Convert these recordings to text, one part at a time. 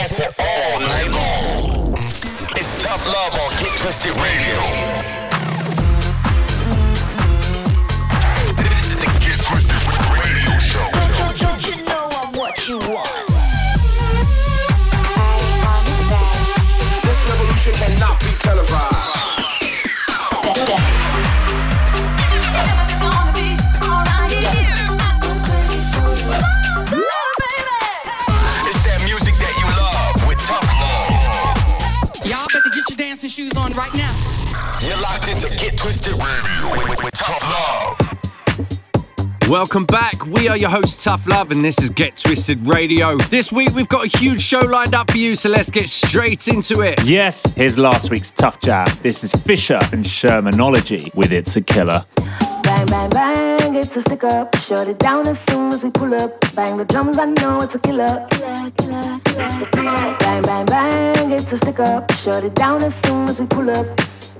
dancing all night long. It's tough love on Get Twisted Radio. You're locked into Get Twisted Radio with, with Tough Love. Welcome back. We are your hosts, Tough Love, and this is Get Twisted Radio. This week we've got a huge show lined up for you, so let's get straight into it. Yes, here's last week's Tough Jam. This is Fisher and Shermanology with It's a Killer. Bang, bang, bang, it's a stick up. Shut it down as soon as we pull up. Bang the drums, I know it's a killer. killer, killer, killer. Bang, bang, bang, it's a stick up. Shut it down as soon as we pull up.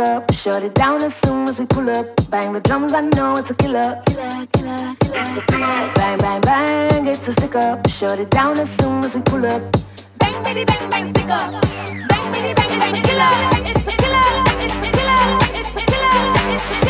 Up. Shut it down as soon as we pull up. Bang the drums, I know it's a killer. Killer, killer, killer. Bang, bang, bang, it's a stick up. Shut it down as soon as we pull up. Bang, bang, bang, bang, stick up. Bang, bang, bang, bang, killer. It's a killer. It's a killer. It's a killer. It's a killer. It's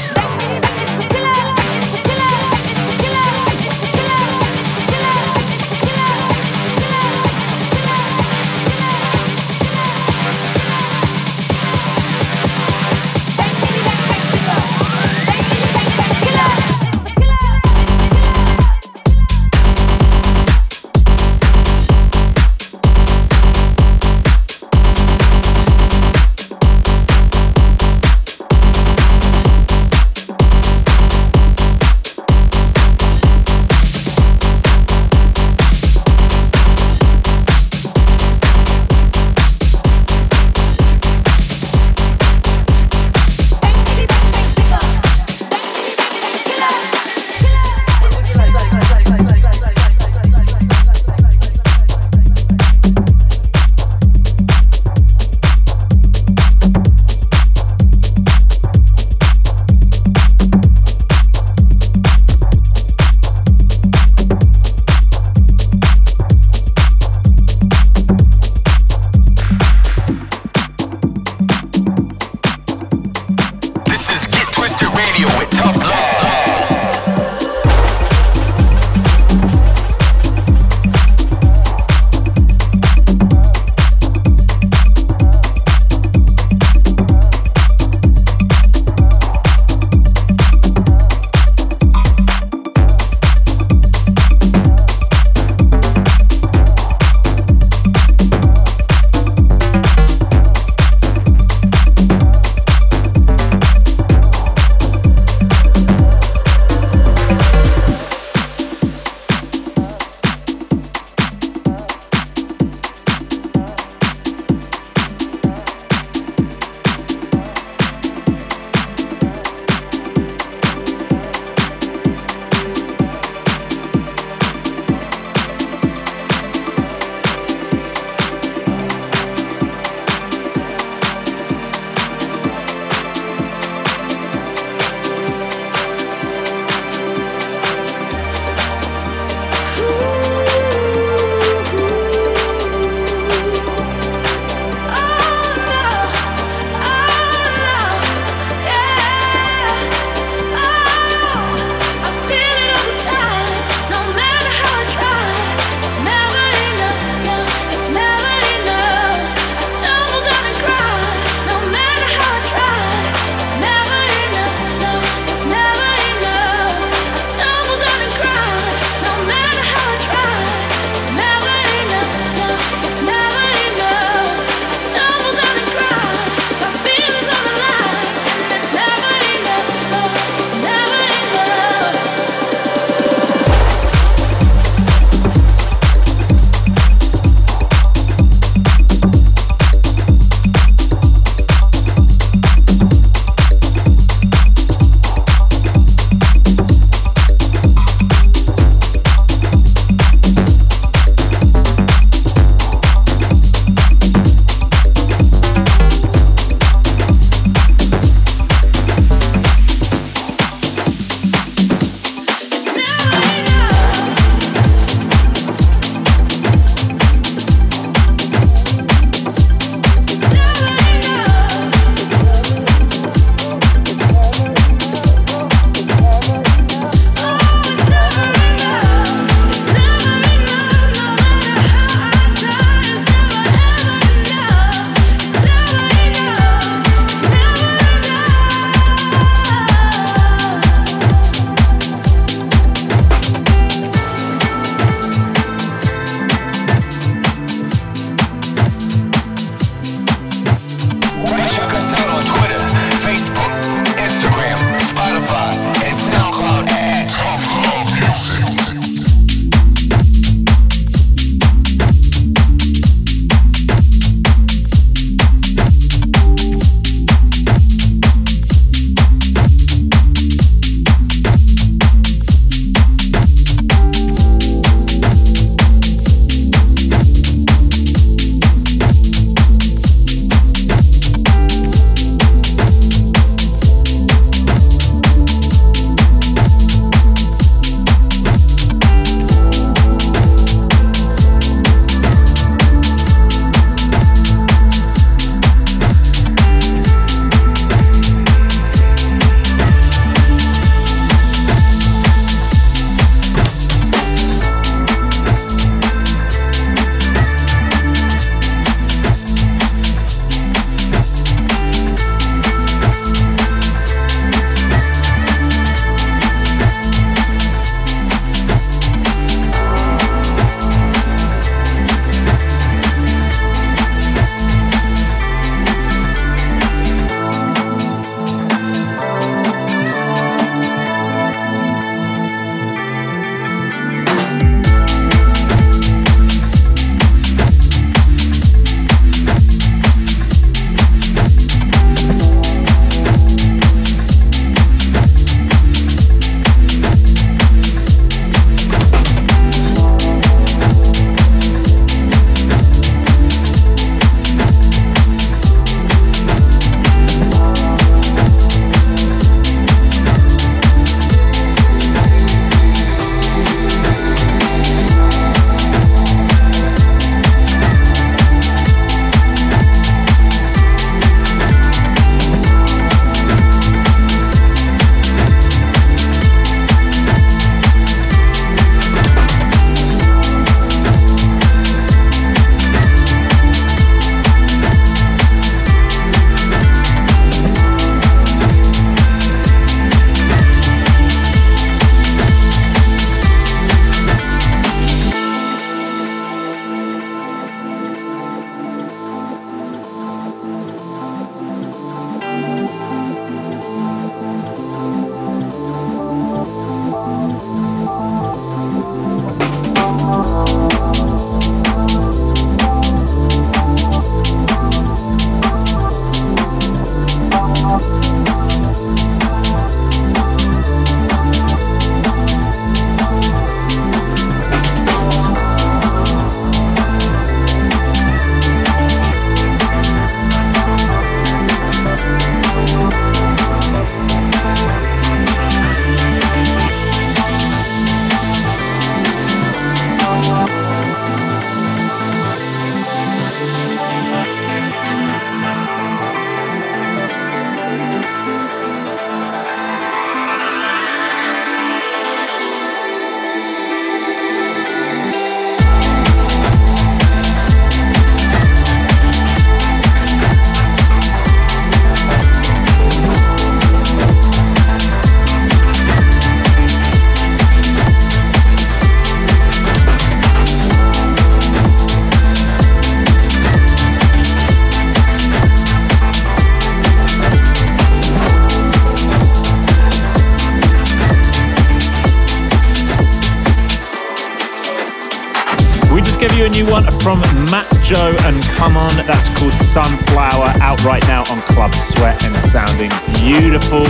You a new one from Matt Joe and Come On. That's called Sunflower, out right now on Club Sweat and sounding beautiful.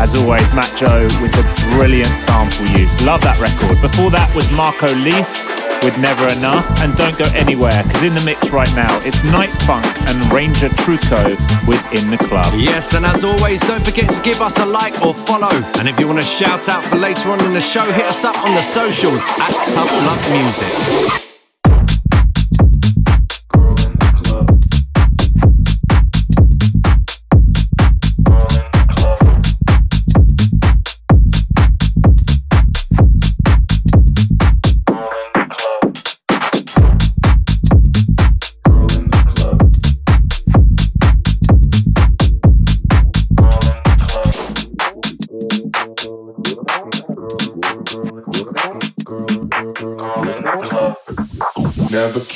As always, Matt Joe with the brilliant sample use. Love that record. Before that was Marco Lys with Never Enough. And don't go anywhere, because in the mix right now, it's Night Funk and Ranger Trucco with In the Club. Yes, and as always, don't forget to give us a like or follow. And if you want to shout out for later on in the show, hit us up on the socials at Tough Love Music.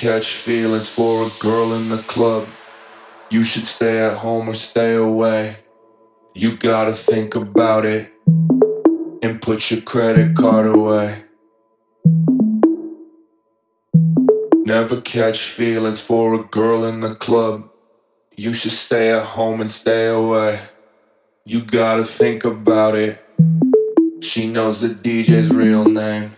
Catch feelings for a girl in the club. You should stay at home or stay away. You gotta think about it and put your credit card away. Never catch feelings for a girl in the club. You should stay at home and stay away. You gotta think about it. She knows the DJ's real name.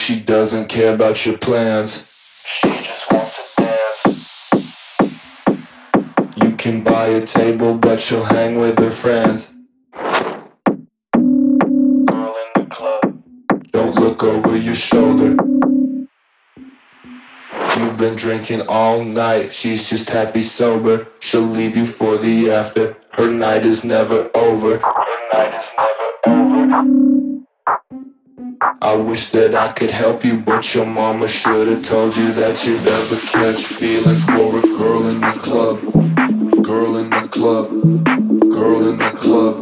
She doesn't care about your plans. She just wants to dance. You can buy a table, but she'll hang with her friends. Girl in the club. Don't look over your shoulder. You've been drinking all night, she's just happy sober. She'll leave you for the after. Her night is never over. Her night is never over. I wish that I could help you, but your mama should've told you that you'd never catch feelings for a girl in the club. Girl in the club. Girl in the club.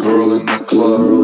Girl in the club.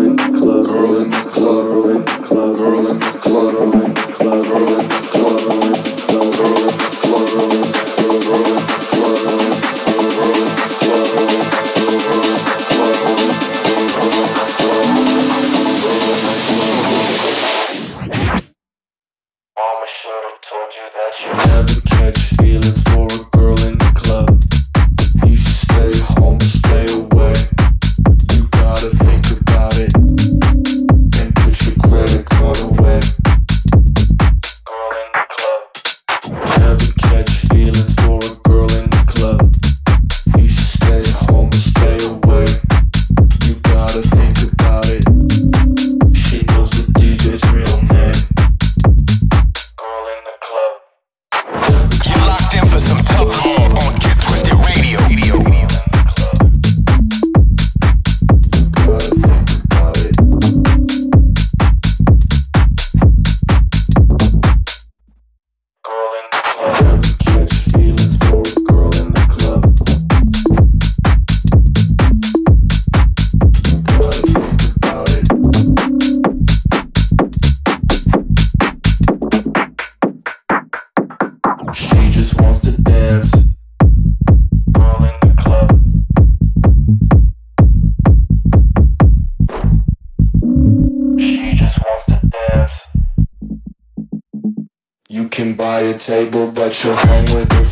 Table, but you'll hang with her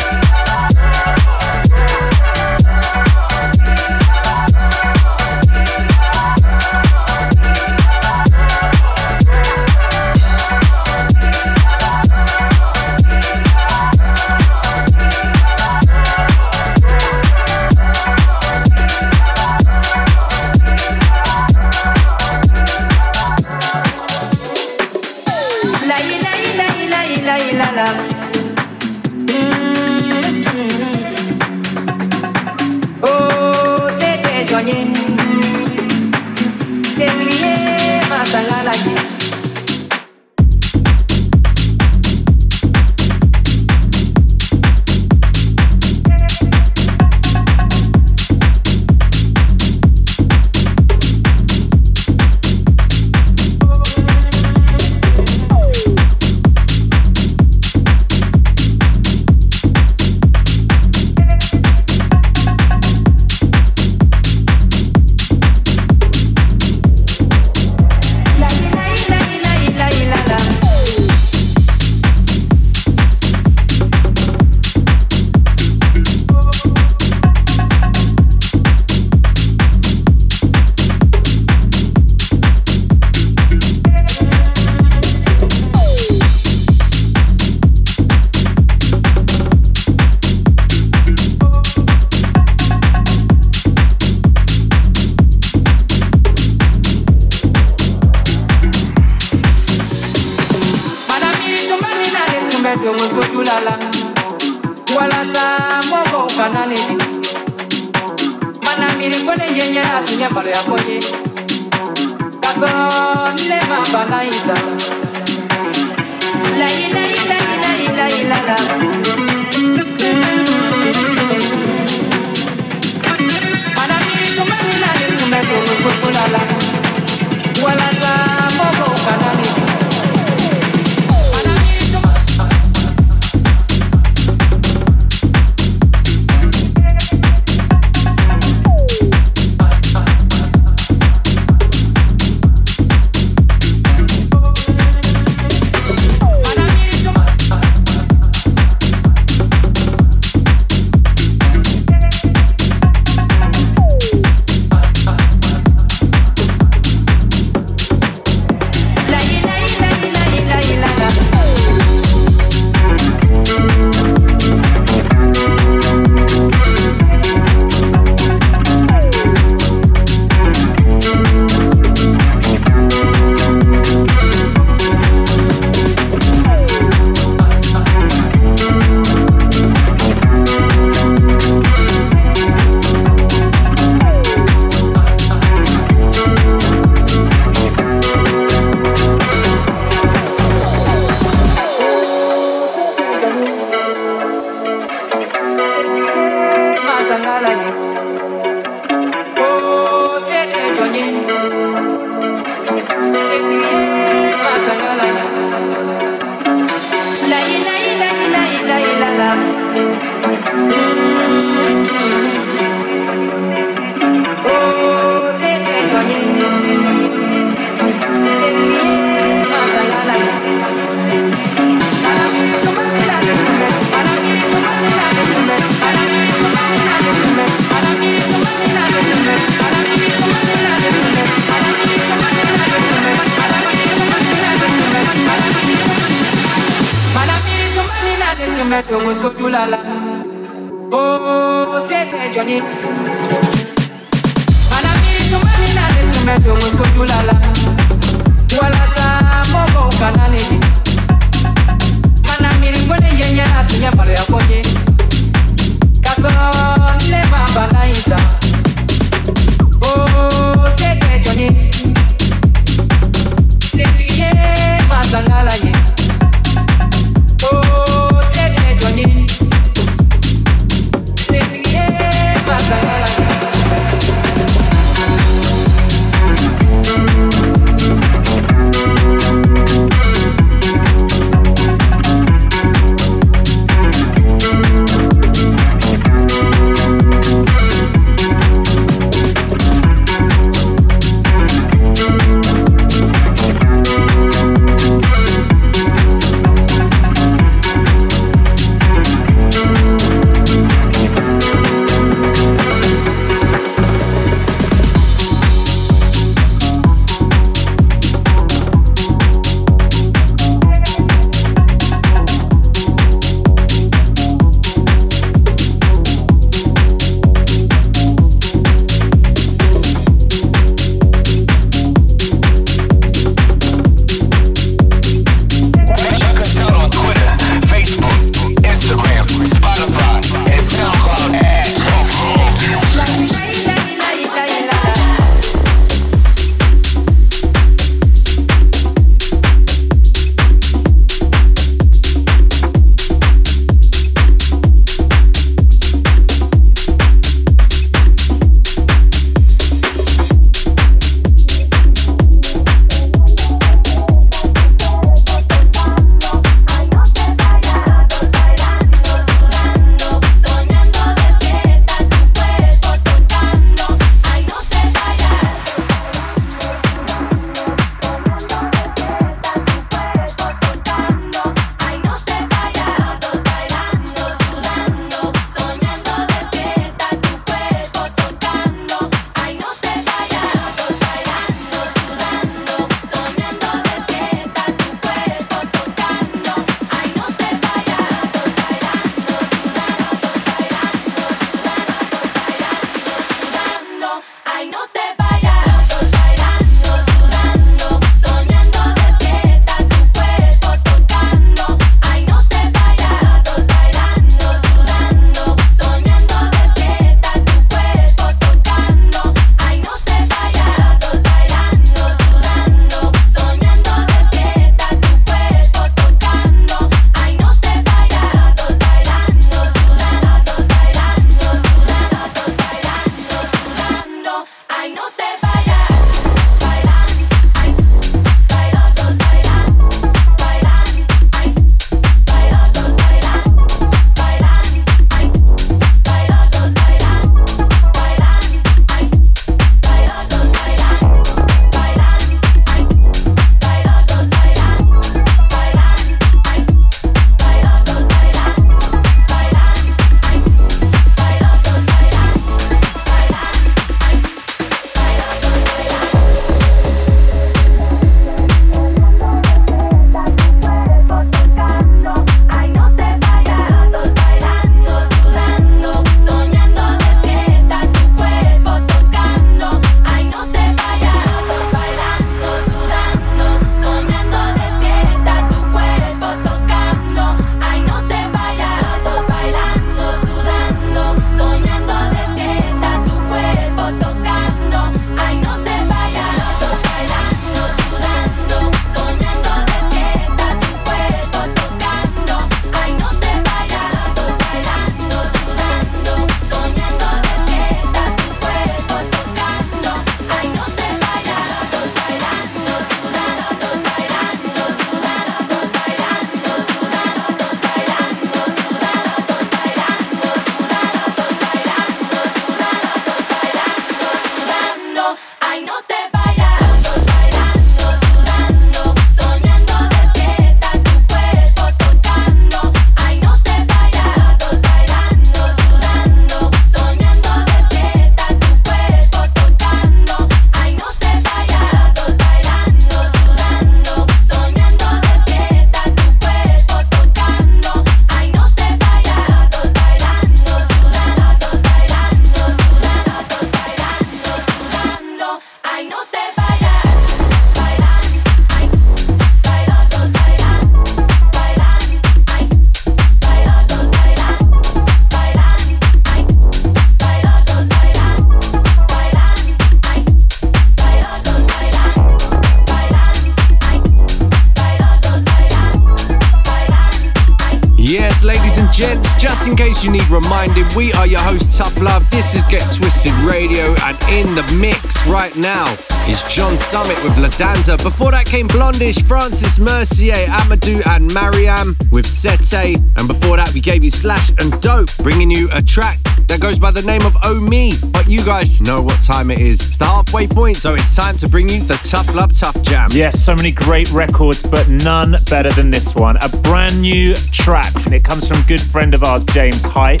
you need reminding, we are your host Tough Love. This is Get Twisted Radio, and in the mix right now is John Summit with La Danza. Before that came Blondish, Francis Mercier, Amadou, and Mariam with Sete. And before that, we gave you Slash and Dope, bringing you a track that goes by the name of Oh Me. But you guys know what time it is. It's the halfway point, so it's time to bring you the Tough Love Tough Jam. Yes, so many great records, but none better than this one. A brand new track, and it comes from good friend of ours, James Hype.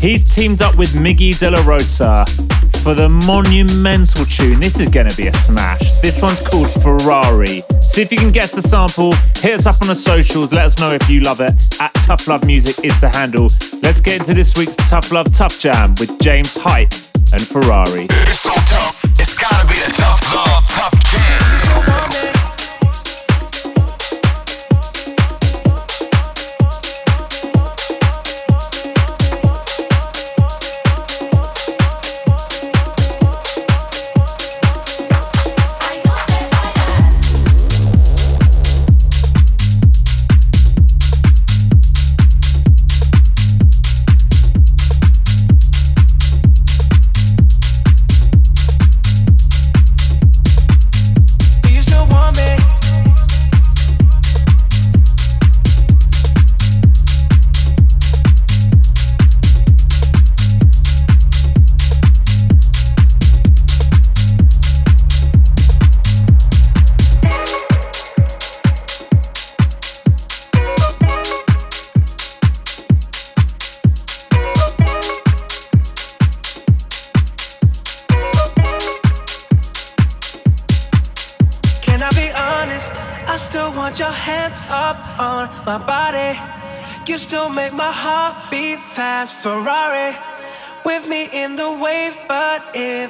He's teamed up with Miggy Dela Rosa for the monumental tune. This is going to be a smash. This one's called Ferrari. See if you can guess the sample. Hit us up on the socials. Let us know if you love it. At Tough Love Music is the handle. Let's get into this week's Tough Love Tough Jam with James Hype and Ferrari. It's so tough, it's gotta be the tough love, tough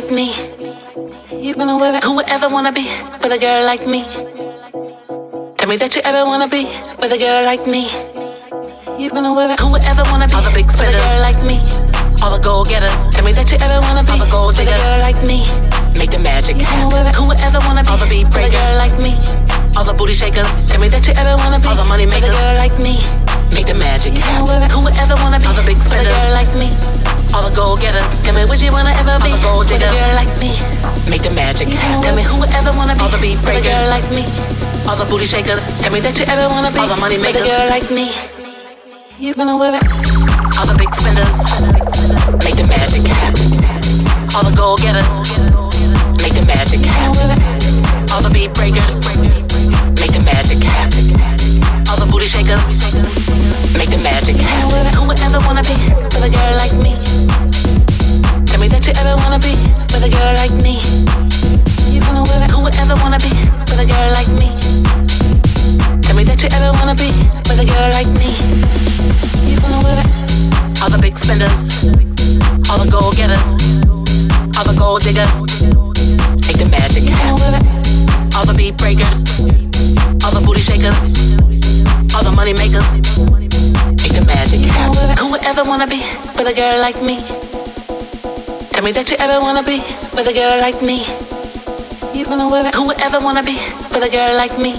like me. Who would ever wanna be with a girl like me? Tell me that you ever wanna be with a girl like me. Who would ever wanna be all the big spenders like me? All the gold getters. Tell me that you ever wanna be all the gold diggers like me. Make the magic happen. Who would ever wanna be all the beat breakers like me? All the booty shakers. Tell me that you ever wanna be all the money makers like me. Make the magic happen. Who would ever wanna be all the big spenders like me? All the gold getters. Tell me would you wanna ever be all the gold diggers like me? Make the magic happen. Tell me who would ever wanna be all the beat breakers like me? All the booty shakers. Tell me that you ever wanna be all the money makers like me. You've been aware all the big spenders make the magic happen. All the goal getters make the magic happen. All the beat breakers make the magic happen. All the booty shakers make the magic happen. Who would ever wanna be with a girl big spenders, all the gold getters, all the gold diggers, make the magic happen. All the beat breakers, all the booty shakers, all the money makers, make the magic happen. Who would ever wanna be with a girl like me? Tell me that you ever wanna be with a girl like me. You wanna wear. Who would ever wanna be with a girl like me?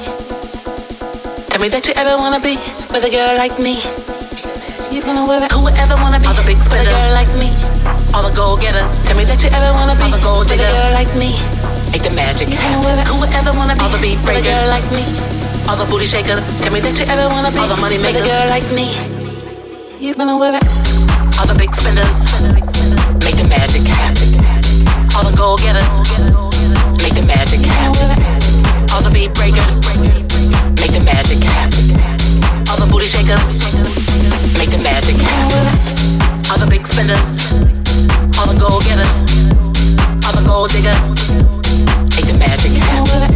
Tell me that you ever wanna be with a girl like me. Who would ever wanna be all the big spenders like me? All the gold getters. Tell me that you ever wanna be all the gold diggers like me. Make the magic happen. Who would ever wanna be all the beat breakers like me? All the booty shakers. Tell me that you ever wanna be all the money makers girl like me. You've been aware all the big spenders. Make the magic happen. All the gold getters. Make the magic happen. All the beat breakers. Make the magic happen. All the booty shakers. Make the magic happen. All the big spenders, all the gold getters, all the gold diggers, make the magic happen.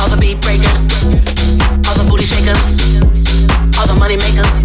All the beat breakers, all the booty shakers, all the money makers,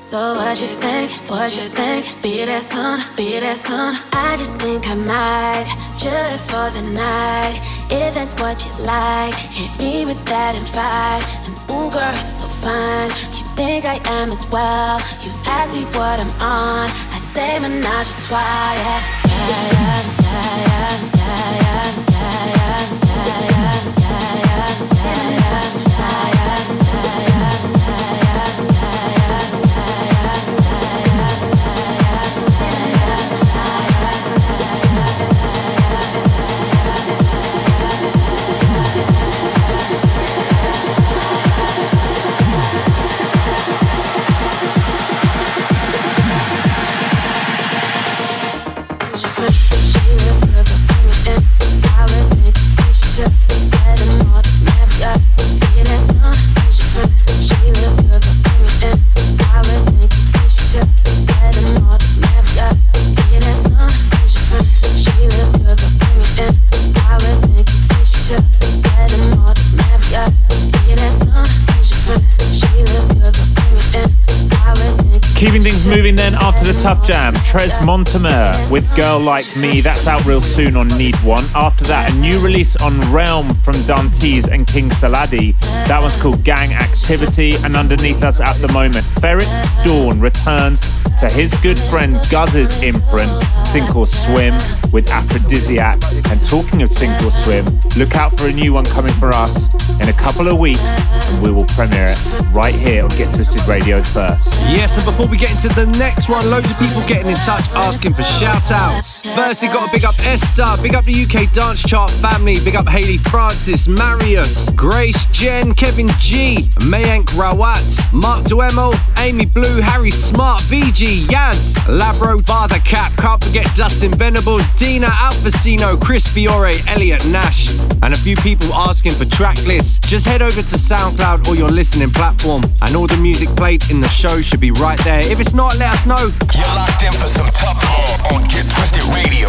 So what you think? What you think? Be that soon, be that soon. I just think I might chill for the night. If that's what you like, hit me with that invite. And ooh, girl, you're so fine. You think I am as well? You ask me what I'm on. I say menage a trois. Yeah, yeah, yeah. Moving then after the tough jam, Tres Montamer with Girl Like Me. That's out real soon on Need One. After that, a new release on Realm from Dantes and King Saladi. That one's called Gang Activity. And underneath us at the moment, Ferreck Dawn returns to his good friend Guz's imprint, Sink or Swim, with Aphrodisiac. And talking of Sink or Swim, look out for a new one coming for us in a couple of weeks, and we will premiere it right here on Get Twisted Radio first. Yes, and before we get into the next one, loads of people getting in touch asking for shout outs. Firstly, got to big up Esther, big up the UK Dance Chart family, big up Haley Francis, Marius, Grace, Jen, Kevin G, Mayank Rawat, Mark Duemo, Amy Blue, Harry Smart, VG, Yaz, Labro, Father Cap, can't forget Dustin Venables, Dina Alfacino, Chris Fiore, Elliot Nash, and a few people asking for track lists. Just head over to SoundCloud or your listening platform, and all the music played in the show should be right there. If it's not, let us know. You're locked in for some tough love on Get Twisted Radio.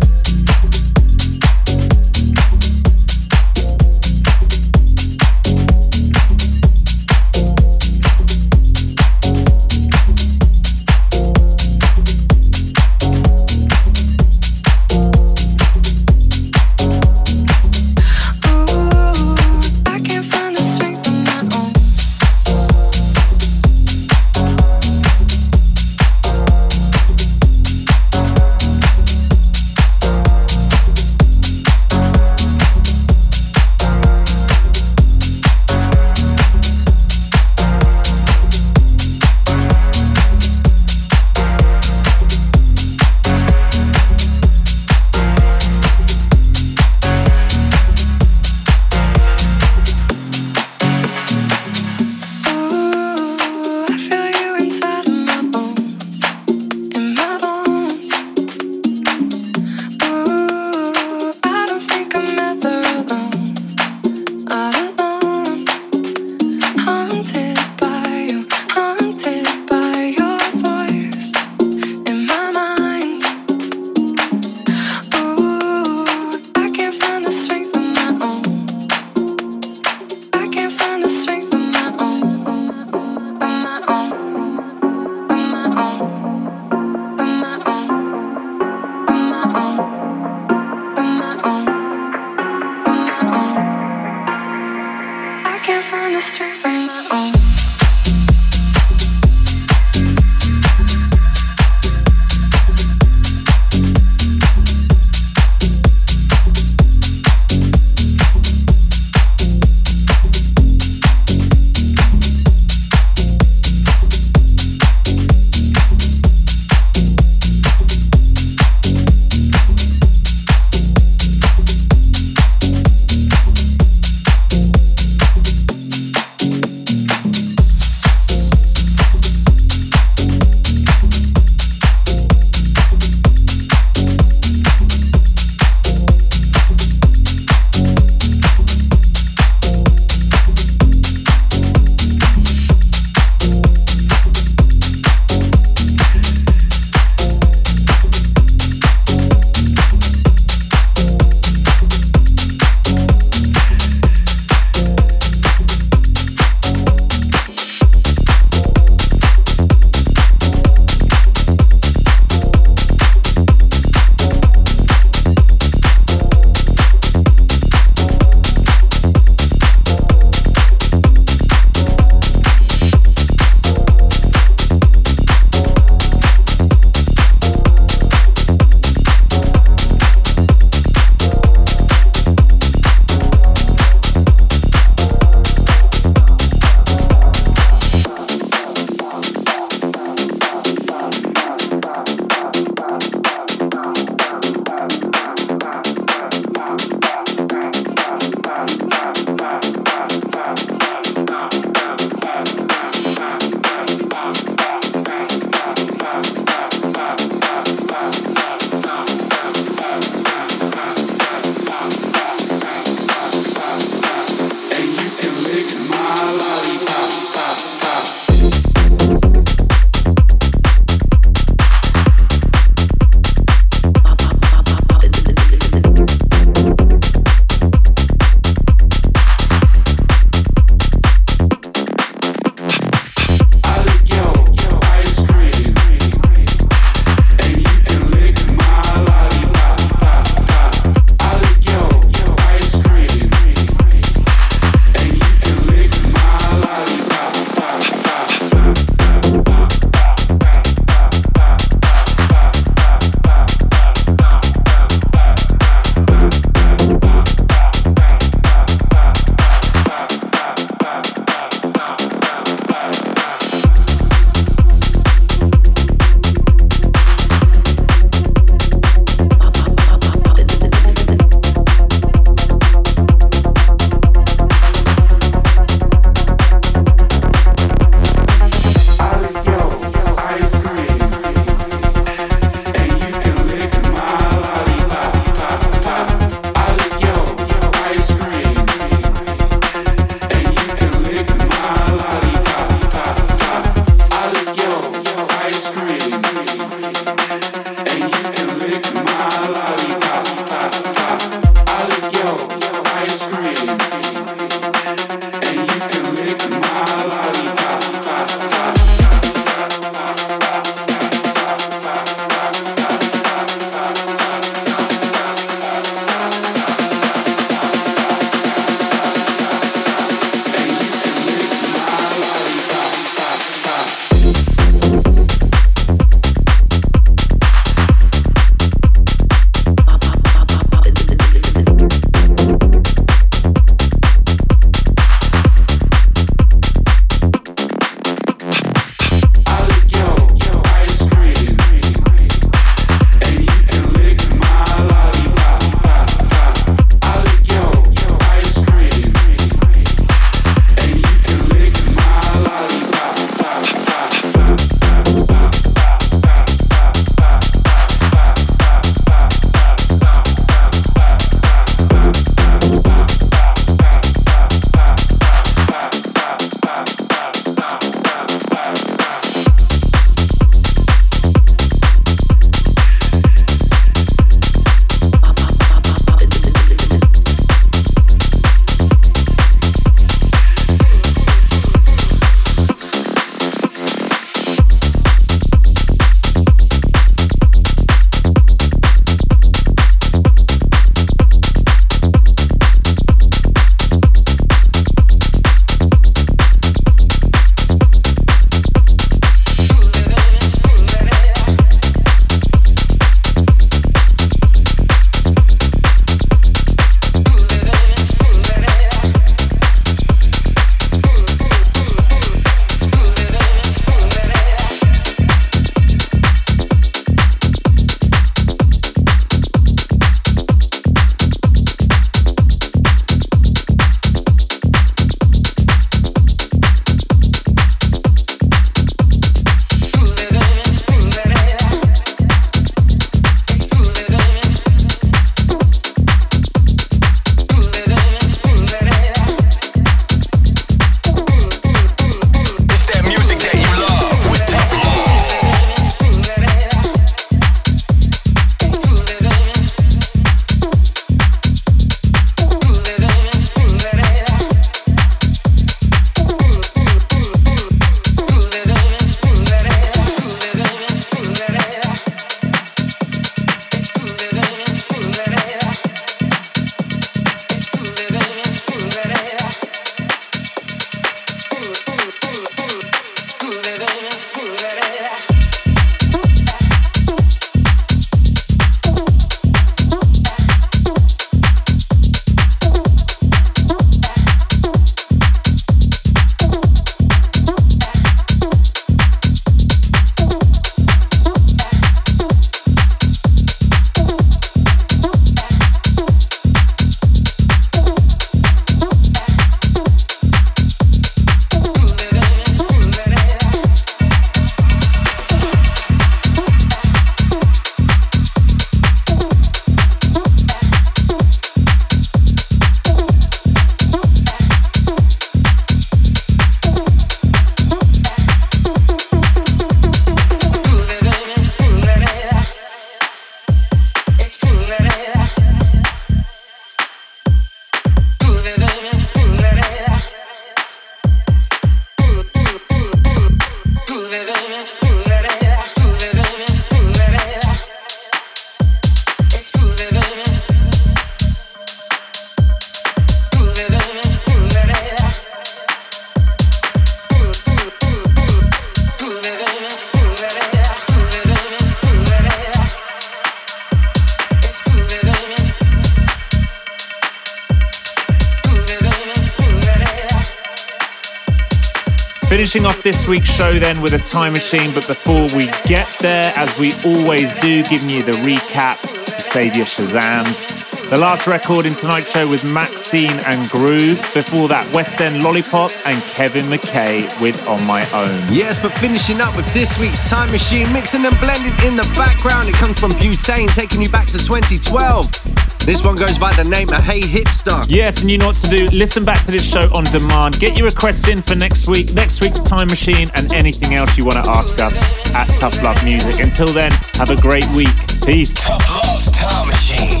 Finishing off this week's show then with a time machine, but before we get there, as we always do, giving you the recap, the Saviour Shazams. The last record in tonight's show was Maxine and Groove. Before that, West End Lollipop and Kevin McKay with On My Own. Yes, but finishing up with this week's Time Machine, mixing and blending in the background. It comes from Butane, taking you back to 2012. This one goes by the name of Hey Hipster. Yes, and you know what to do. Listen back to this show on demand. Get your requests in for next week, next week's Time Machine, and anything else you want to ask us at Tough Love Music. Until then, have a great week. Peace. Tough Love Time Machine.